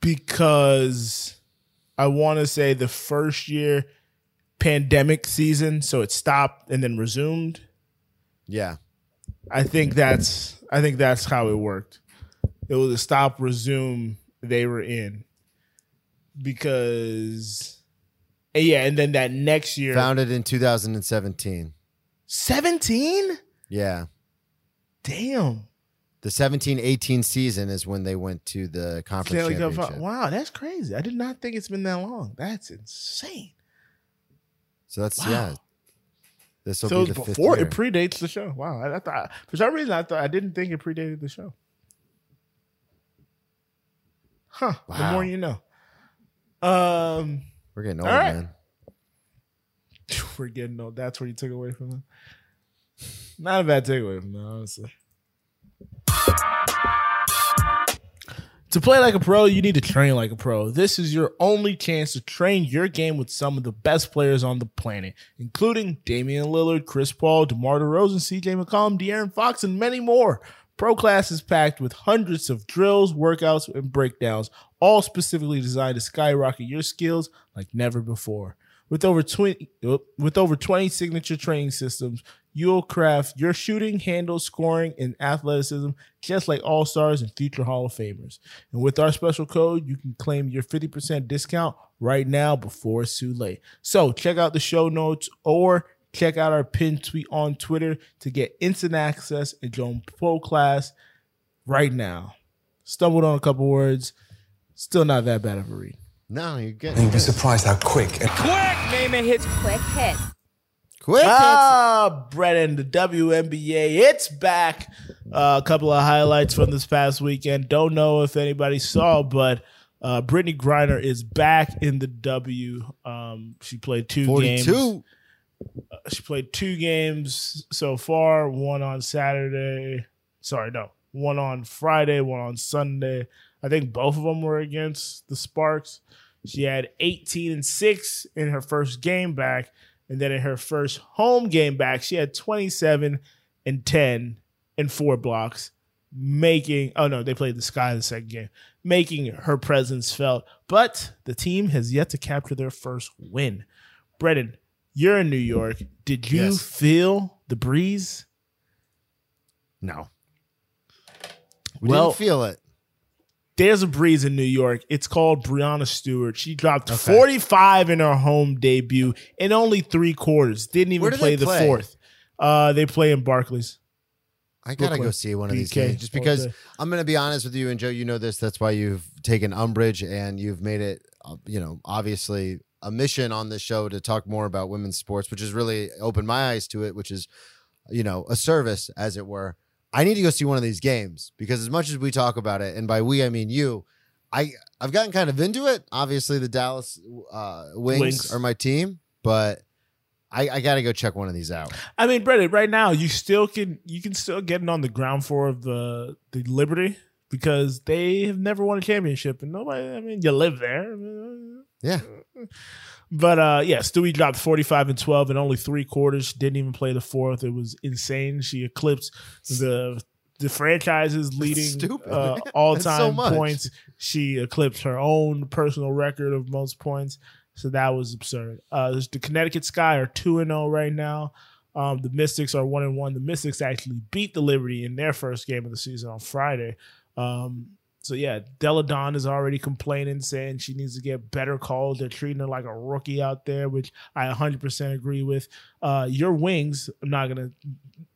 because I want to say the first year pandemic season, so it stopped and then resumed. Yeah, I think that's I think that's how it worked. It was a stop resume they were in because and yeah, and then that next year founded in 2017. 17? Yeah, Damn. The 17-18 season is when they went to the conference Stanley Cup championship. fi- Wow, that's crazy. I did not think it's been that long. That's insane. So that's Wow. yeah. This will So be the fifth before year. it predates the show. Wow, I, I thought for some reason I thought I didn't think it predated the show. Huh. The Wow. more you know. Um, We're getting old, All right. man. we're getting old. That's what you took away from them. Not a bad takeaway from that, honestly. To play like a pro, you need to train like a pro. This is your only chance to train your game with some of the best players on the planet, including Damian Lillard, Chris Paul, DeMar DeRozan, CJ McCollum, De'Aaron Fox, and many more. Pro Class is packed with hundreds of drills, workouts, and breakdowns, all specifically designed to skyrocket your skills like never before. With over 20 with over 20 signature training systems, you'll craft your shooting, handle, scoring, and athleticism just like all-stars and future Hall of Famers. And with our special code, you can claim your 50% discount right now before it's too late. So, check out the show notes or check out our pinned tweet on Twitter to get instant access and join Pro Class right now. Stumbled on a couple words, still not that bad of a read. No, you're good. You'd be surprised how quick and it. hits Quick hits. Quick. Ah, Brett and the WNBA, it's back. Uh, a couple of highlights from this past weekend. Don't know if anybody saw, but uh, Brittney Griner is back in the W. Um, she played two games. 42. She played two games so far. One on Saturday. Sorry, no. One on Friday. One on Sunday. I think both of them were against the Sparks. She had 18 and six in her first game back, and then in her first home game back, she had 27 and 10 and four blocks, making oh no, they played the Sky in the second game, making her presence felt. But the team has yet to capture their first win. Brennan, you're in New York. Did you Yes. feel the breeze? No. We Well- didn't feel it. There's a breeze in New York. It's called Breanna Stewart. She dropped Okay. 45 in her home debut in only three quarters. Didn't even do play the fourth. Uh, they play in Barclays. I gotta Brooklyn. go see one of these BK games just because day. I'm gonna be honest with you, and Joe, you know this. That's why you've taken umbrage and you've made it uh, you know, obviously a mission on this show to talk more about women's sports, which has really opened my eyes to it, which is, you know, a service, as it were. I need to go see one of these games because as much as we talk about it, and by we I mean you, I I've gotten kind of into it. Obviously, the Dallas uh, Wings, Wings. are my team, but I, I got to go check one of these out. I mean, Brennan, right now you still can you can still get it on the ground floor of the the Liberty because they have never won a championship and nobody. I mean, you live there. Yeah, But uh yeah, Stewie dropped 45 and 12 in only three quarters. Didn't even play the fourth. It was insane. She eclipsed the the franchise's leading uh, all That's so time points. She eclipsed her own personal record of most points. So that was absurd. Uh the Connecticut Sky are 2 and 0 right now. Um, the Mystics are one and one. The Mystics actually beat the Liberty in their first game of the season on Friday. Um, so yeah, Delle Donne is already complaining, saying she needs to get better calls. They're treating her like a rookie out there, which I 100% agree with. Uh, your wings, I'm not gonna,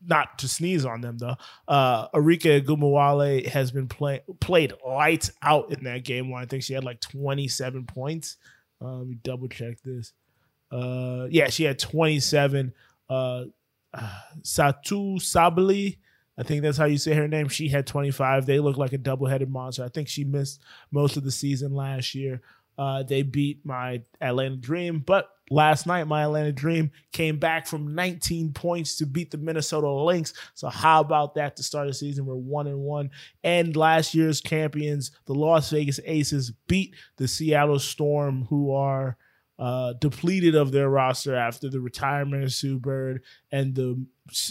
not to sneeze on them though. Uh, Arike Ogunbowale has been play, played lights out in that game. I think she had like 27 points. Uh, let me double check this. Uh, yeah, she had 27. Uh, Satou Sabally, I think that's how you say her name. She had 25. They look like a double headed monster. I think she missed most of the season last year. Uh, they beat my Atlanta Dream, but last night my Atlanta Dream came back from 19 points to beat the Minnesota Lynx. So how about that to start the season? We're one and one. And last year's champions, the Las Vegas Aces, beat the Seattle Storm, who are uh, depleted of their roster after the retirement of Sue Bird and the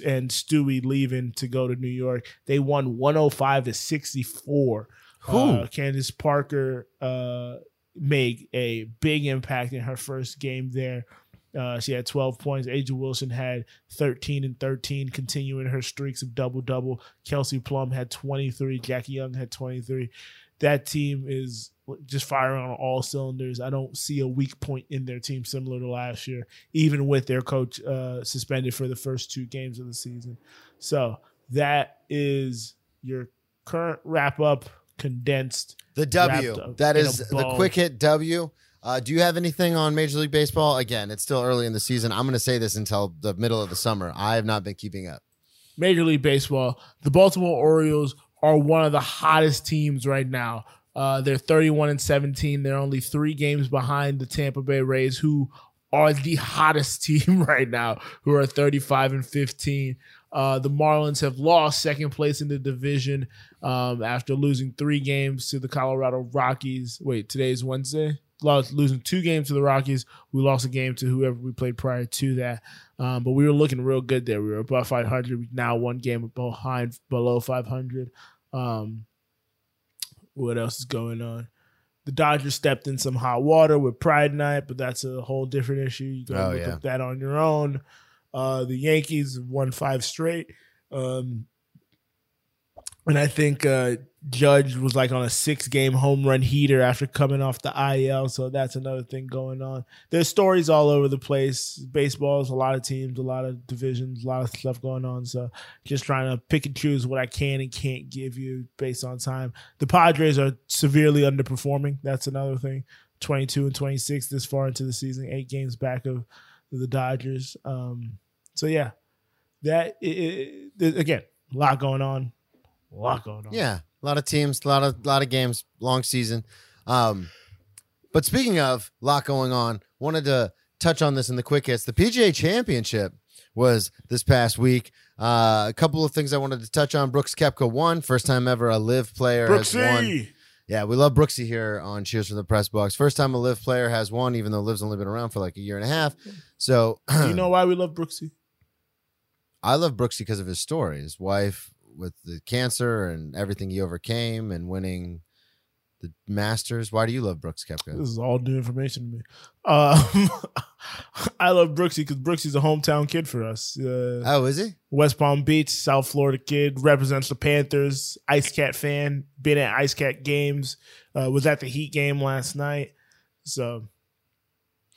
and Stewie leaving to go to New York. They won 105 to 64. Who? Uh, Candace Parker uh, made a big impact in her first game there. Uh, she had 12 points. A'ja Wilson had 13 and 13, continuing her streaks of double double. Kelsey Plum had 23. Jackie Young had 23. That team is just firing on all cylinders. I don't see a weak point in their team similar to last year, even with their coach uh, suspended for the first two games of the season. So that is your current wrap up, condensed. the W. That is the quick hit W. Uh, do you have anything on Major League Baseball? Again, it's still early in the season. I'm going to say this until the middle of the summer. I have not been keeping up. Major League Baseball, the Baltimore Orioles are one of the hottest teams right now. Uh, they're 31 and 17. They're only three games behind the Tampa Bay Rays, who are the hottest team right now, who are 35 and 15. Uh, the Marlins have lost second place in the division um, after losing three games to the Colorado Rockies. Wait, today's Wednesday. Lost losing two games to the Rockies. We lost a game to whoever we played prior to that. Um, but we were looking real good there. We were above 500. We now one game behind below 500. Um, what else is going on? The Dodgers stepped in some hot water with Pride Night, but that's a whole different issue. You gotta Oh, look yeah. up that on your own. Uh, the Yankees won five straight. Um, and I think uh, Judge was like on a six game home run heater after coming off the IL. So that's another thing going on. There's stories all over the place. Baseball is a lot of teams, a lot of divisions, a lot of stuff going on. So just trying to pick and choose what I can and can't give you based on time. The Padres are severely underperforming. That's another thing. 22 and 26 this far into the season, eight games back of the Dodgers. Um, so yeah, that it, it, again, a lot going on, a lot going on. Yeah, a lot of teams, a lot of lot of games, long season. Um, but speaking of a lot going on, wanted to touch on this in the quick hits. The PGA Championship was this past week. Uh, a couple of things I wanted to touch on. Brooks Koepka won, first time ever a LIV player has won. Yeah, we love Brooksy here on Cheers from the Press Box. First time a LIV player has won, even though LIV's only been around for like a year and a half. So Do you know why we love Brooksy? I love Brooksy because of his story. His wife with the cancer and everything he overcame and winning the Masters. Why do you love Brooks Koepka? This is all new information to me. Um, I love Brooksy because Brooksy's a hometown kid for us. Uh, Oh, is he? West Palm Beach, South Florida kid, represents the Panthers, Ice Cat fan, been at Ice Cat games, uh, was at the Heat game last night. So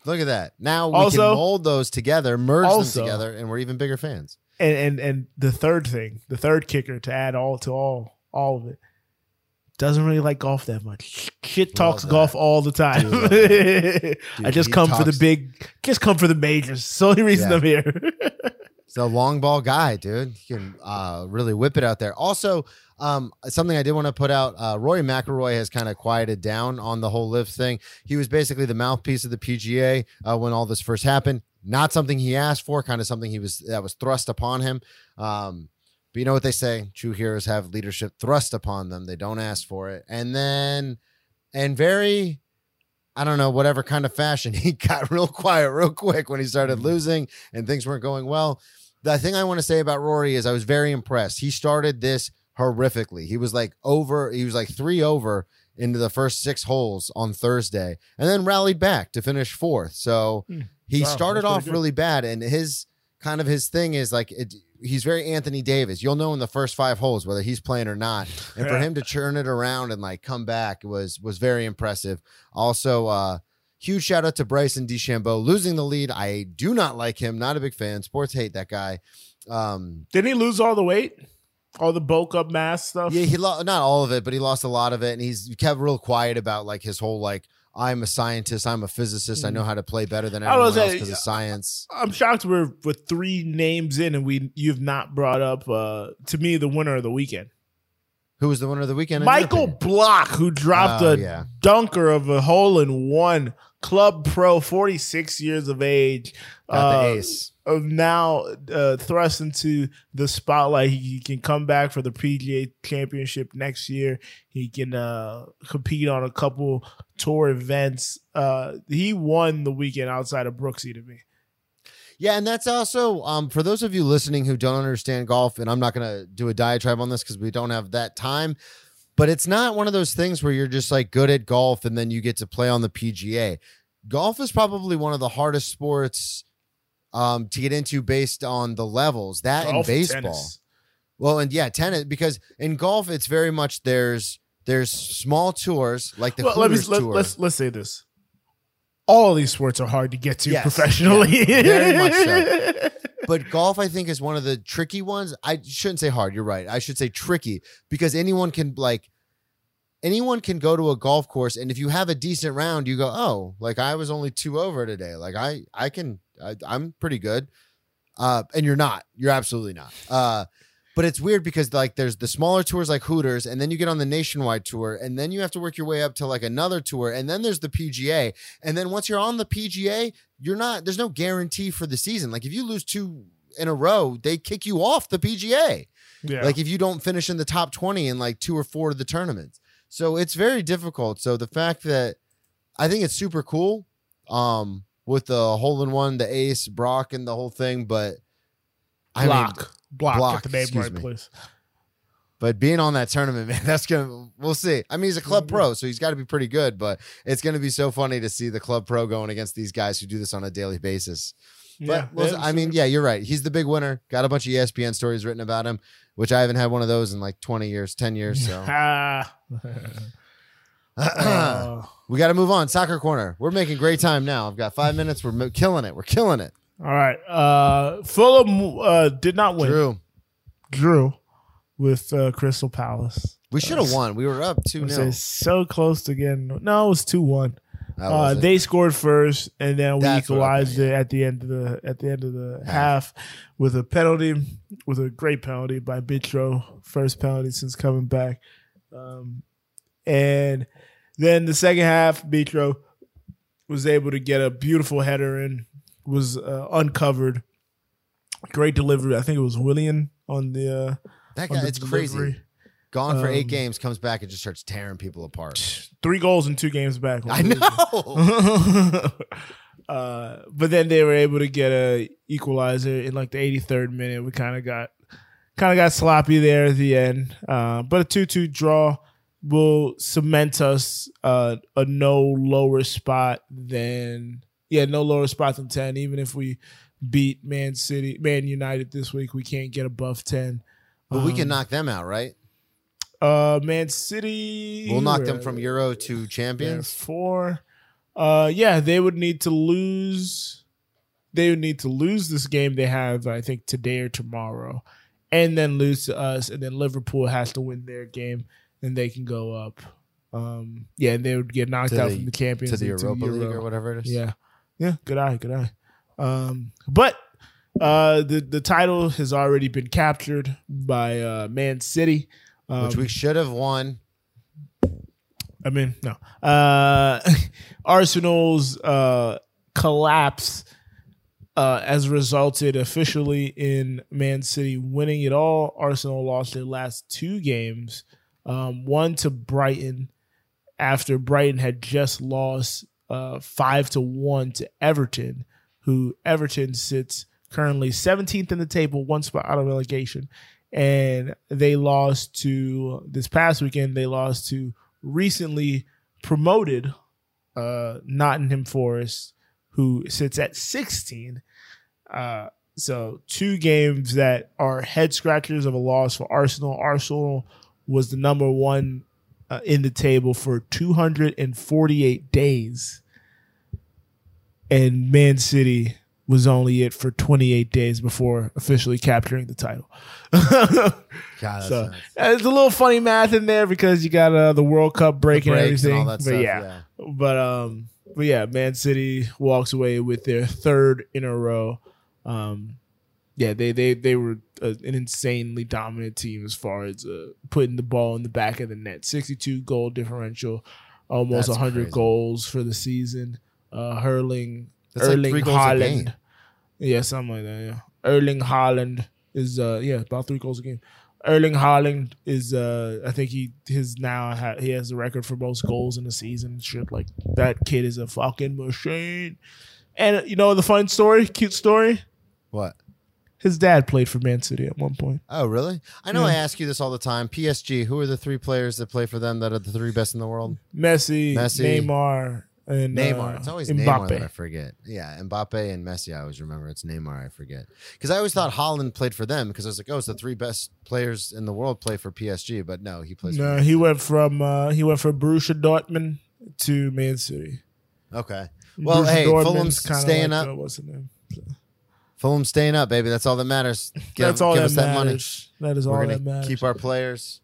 Look at that. Now we Also- can mold those together, merge Also- them together, and we're even bigger fans. And and and the third thing, the third kicker to add all to all all of it. doesn't really like golf that much. Shit talks golf all the time. Dude, I just come for the big, just come for the majors. It's the only reason Yeah. I'm here. He's a long ball guy, dude. He can uh, really whip it out there. Also, um, something I did want to put out: uh, Roy McIlroy has kind of quieted down on the whole LIV thing. He was basically the mouthpiece of the PGA uh, when all this first happened. Not something he asked for, kind of something he was that was thrust upon him. Um, but you know what they say: true heroes have leadership thrust upon them. They don't ask for it. And then, and very I don't know, whatever kind of fashion, he got real quiet real quick when he started losing and things weren't going well. The thing I want to say about Rory is I was very impressed. He started this horrifically. He was like over, he was like three over into the first six holes on Thursday and then rallied back to finish fourth. So Hmm. He Wow, started off good. really bad. And his kind of his thing is like, it, he's very Anthony Davis. You'll know in the first five holes whether he's playing or not. And for him to turn it around and like come back was was very impressive. Also, uh, huge shout out to Bryson DeChambeau losing the lead. I do not like him. Not a big fan. Sports hate that guy. Um, Didn't he lose all the weight? All the bulk up mass stuff? yeah, he lost not all of it, but he lost a lot of it, and he's kept real quiet about like his whole like I'm a scientist, I'm a physicist, I know how to play better than everyone else because of science. I'm shocked we're with three names in and we you've not brought up uh to me the winner of the weekend. Who was the winner of the weekend? Michael? Block, who dropped Oh, a yeah. dunker of a hole in one, club pro, 46 years of age. Got the uh, ace. Of now uh, thrust into the spotlight. He, he can come back for the PGA Championship next year. He can uh, compete on a couple tour events. Uh, he won the weekend outside of Brooksy to me. Yeah, and that's also um, for those of you listening who don't understand golf, and I'm not going to do a diatribe on this because we don't have that time. But it's not one of those things where you're just like good at golf and then you get to play on the PGA. Golf is probably one of the hardest sports um, to get into based on the levels. That Golf and baseball. tennis. Well, and yeah, tennis because in golf it's very much there's there's small tours like the well, let me let, tour. let's let's say this. All these sports are hard to get to Yes, professionally. yeah, very much so. but golf i think is one of the tricky ones. I shouldn't say hard you're right. I should say tricky because anyone can like anyone can go to a golf course and if you have a decent round you go oh like i was only two over today. Like i i can I, i'm pretty good. Uh and you're not. You're absolutely not. Uh but it's weird because like there's the smaller tours like Hooters, and then you get on the nationwide tour, and then you have to work your way up to like another tour, and then there's the PGA, and then once you're on the PGA, you're not there's no guarantee for the season. Like if you lose two in a row, they kick you off the PGA. yeah. Like if you don't finish in the top 20 in like two or four of the tournaments. So it's very difficult. So the fact that I think it's super cool um with the hole in one, the ace, Brock and the whole thing, but I mean block. block. block, Get the name right, me. please. but being on that tournament, man, that's gonna we'll see. I mean, he's a club pro, so he's got to be pretty good. But it's gonna be so funny to see the club pro going against these guys who do this on a daily basis. But Yeah, we'll- I mean, yeah, you're right. He's the big winner. Got a bunch of ESPN stories written about him, which I haven't had one of those in like 20 years, 10 years. So. Uh, we got to move on. Soccer corner. We're making great time now. I've got five minutes. We're mo- killing it. We're killing it. All right. Uh, Fulham uh, did not win. Drew, Drew, with uh, Crystal Palace. we should have won. We were up two I 0 so close to getting. No, it was two one. Uh, they scored first, and then we That's equalized it at the end of the at the end of the half with a penalty, with a great penalty by Mitro, first penalty since coming back. Um, and then the second half, Mitro was able to get a beautiful header in, was uh, uncovered. Great delivery. I think it was Willian on the. Uh, that guy, it's crazy. Gone for eight Um, games, comes back and just starts tearing people apart. Three goals in two games back. I know. uh, but then they were able to get a equalizer in like the 83rd minute. We kind of got kind of got sloppy there at the end. Uh, but a 2-2 draw will cement us uh, a no lower spot than yeah, no lower spot than 10 even if we beat Man City, Man United this week, we can't get above 10. But we can Um, knock them out, right? Uh, Man City. We'll knock them from Euro to champions. four. Uh, yeah, they would need to lose. They would need to lose this game they have, I think, today or tomorrow, and then lose to us, and then Liverpool has to win their game, and they can go up. Um, yeah, and they would get knocked To out the- from the champions to the Europa League Euro. or whatever it is. Yeah, yeah, good eye, good eye. Um, but uh, the the title has already been captured by uh, Man City. Um, which we should have won. I mean, no. Uh, Arsenal's uh, collapse uh, has resulted officially in Man City winning it all. Arsenal lost their last two games, um, one to Brighton after Brighton had just lost uh, five to one to Everton, who Everton sits currently 17th in the table, one spot out of relegation. And they lost to this past weekend, they lost to recently promoted uh, Nottingham Forest, who sits at 16. Uh, so two games that are head scratchers of a loss for Arsenal. Arsenal was the number one uh, in the table for 248 days, and Man City was only it for 28 days before officially capturing the title. God, so it's a little funny math in there because you got uh, the World Cup break and everything. all that but stuff, yeah, but um, but yeah, Man City walks away with their third in a row. Um, yeah, they they they were an insanely dominant team as far as uh, putting the ball in the back of the net. Sixty-two goal differential, almost That's hundred crazy. goals for the season. Uh, hurling That's Erling Haaland. Yeah, something like that. Yeah, Erling Haaland is uh yeah about three goals a game. Erling Haaland is uh I think he his now ha- he has the record for most goals in the season. Shit, like that kid is a fucking machine. And you know the fun story, cute story. What? His dad played for Man City at one point. Oh, really? I know Yeah. I ask you this all the time. PSG, who are the three players that play for them that are the three best in the world? Messi, Messi. Neymar, and Neymar. uh, it's always Neymar that I forget. Yeah, Mbappe and Messi. I always remember. It's Neymar. I forget because I always thought Haaland played for them because I was like, oh, it's the three best players in the world play for PSG. But no, he plays. No, he went from uh, he went from Borussia Dortmund to Man City. Okay. Well, Borussia hey, Dortmund's Fulham's staying like, up. uh, what's the name? Fulham's staying up, baby. That's all that matters. Give, That's all give that us that money. matters. That is We're gonna that matters. keep our players.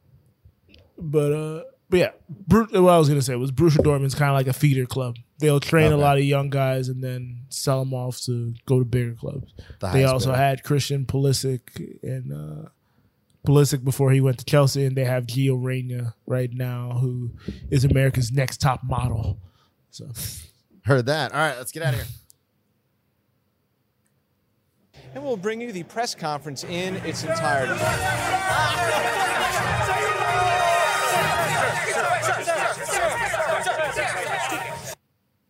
But uh, but yeah, Bru- what I was gonna say was Borussia Dortmund's kind of like a feeder club. They'll train a lot of young guys and then sell them off to go to bigger clubs. The They also bidder. had Christian Pulisic and uh, Pulisic before he went to Chelsea, and they have Gio Reyna right now, who is America's next top model. So heard that. All right, let's get out of here. And we'll bring you the press conference in its entirety.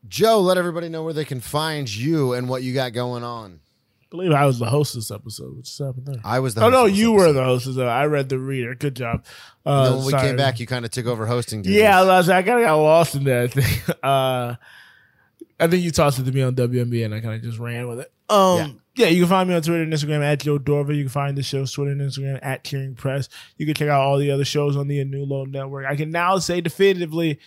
Joe, let everybody know where they can find you and what you got going on. I believe I was the host of this episode. What's happened there? I was the. Oh host no, of this you were the host. Of the, I read the reader. Good job. Uh, And then when we sorry. came back, you kind of took over hosting. duties. Yeah, I, was, I kind of got lost in that thing. Uh, I think you tossed it to me on WNBA, and I kind of just ran with it. Um, yeah. You can find me on Twitter and Instagram at Joe Dorva. You can find the show's Twitter and Instagram at Cheering Press. You can check out all the other shows on the A New Low Network. I can now say definitively,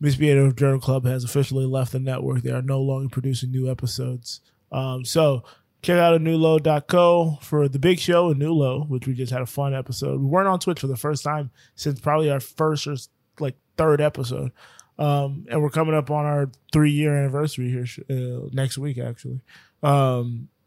Miss Beato Journal Club has officially left the network. They are no longer producing new episodes. Um, so check out anulo.co for the big show, A New Low, which we just had a fun episode. We weren't on Twitch for the first time since probably our first or like third episode. Um, and we're coming up on our three year anniversary here uh, next week, actually. Um, yeah,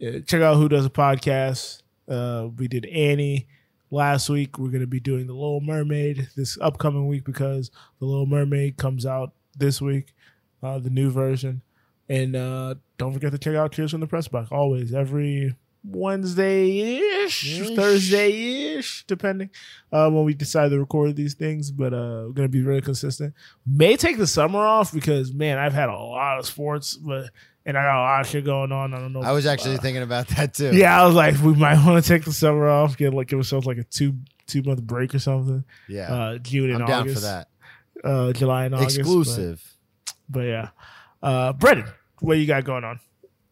check out Who Does a Podcast. Uh, we did Annie last week. We're going to be doing The Little Mermaid this upcoming week because The Little Mermaid comes out this week, uh, the new version. And uh, don't forget to check out Cheers from the Press Box. Always, every Wednesday ish. Thursday ish, depending uh, when we decide to record these things. But uh, we're gonna be really consistent. May take the summer off because man, I've had a lot of sports, but and I got a lot of shit going on. I don't know. I was actually uh, thinking about that too. yeah, I was like, we might want to take the summer off, get like give ourselves like a two two month break or something. yeah. Uh, June and I'm down August, for that. Uh, July and August, but- Exclusive But, yeah, uh, Brennan, what you got going on?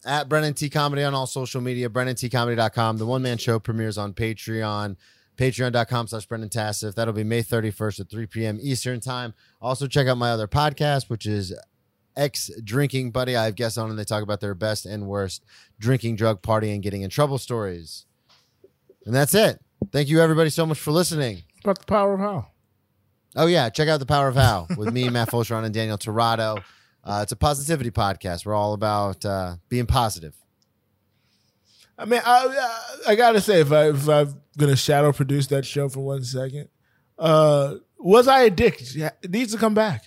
at Brennan T Comedy on all social media. BrennanTComedy.com. The one man show premieres on Patreon. Patreon.com slash Brendan Tassif. That'll be May 31st at 3 p.m. Eastern Time. Also, check out my other podcast, which is Ex Drinking Buddy. I have guests on and they talk about their best and worst drinking, drug, partying, getting in trouble stories. And that's it. Thank you, everybody, so much for listening. About the power of how? Oh yeah, check out the Power of How with me, Matt Fulcheron, and Daniel Torado. Uh, it's a positivity podcast. We're all about uh, being positive. I mean, I I gotta say, if I if I'm gonna shadow produce that show for one second, uh, was I a dick? Yeah, It needs to come back.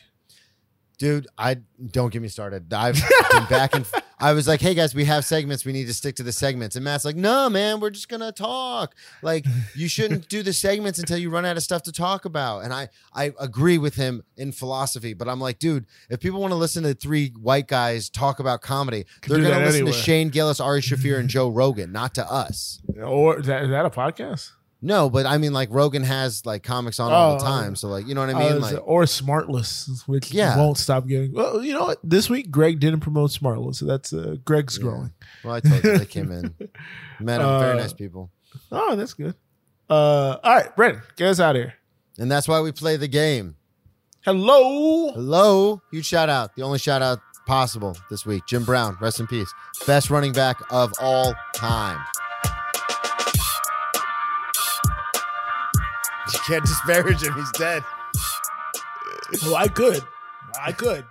Dude, I don't get me started. I've been back and I was like, "Hey guys, we have segments. We need to stick to the segments." And Matt's like, "No, man, we're just gonna talk. Like, you shouldn't do the segments until you run out of stuff to talk about." And I, I agree with him in philosophy, but I'm like, dude, if people want to listen to three white guys talk about comedy, they're gonna listen anywhere. to Shane Gillis, Ari Shaffir, and Joe Rogan, not to us. Or is that, is that a podcast? No, but I mean, like Rogan has like comics on all the Oh, time, so like, you know what I mean? Uh, Like, or Smartless, which Yeah. won't stop getting. Well, you know what? This week Greg didn't promote Smartless, so that's uh, Greg's growing. well, I told you they came in, met them, very Uh, nice people. Oh, that's good. Uh, all right, Brennan, get us out of here. And that's why we play the game. Hello. Hello. Huge shout out. The only shout out possible this week. Jim Brown, rest in peace. Best running back of all time. You can't disparage him. He's dead. Oh, I could. I could.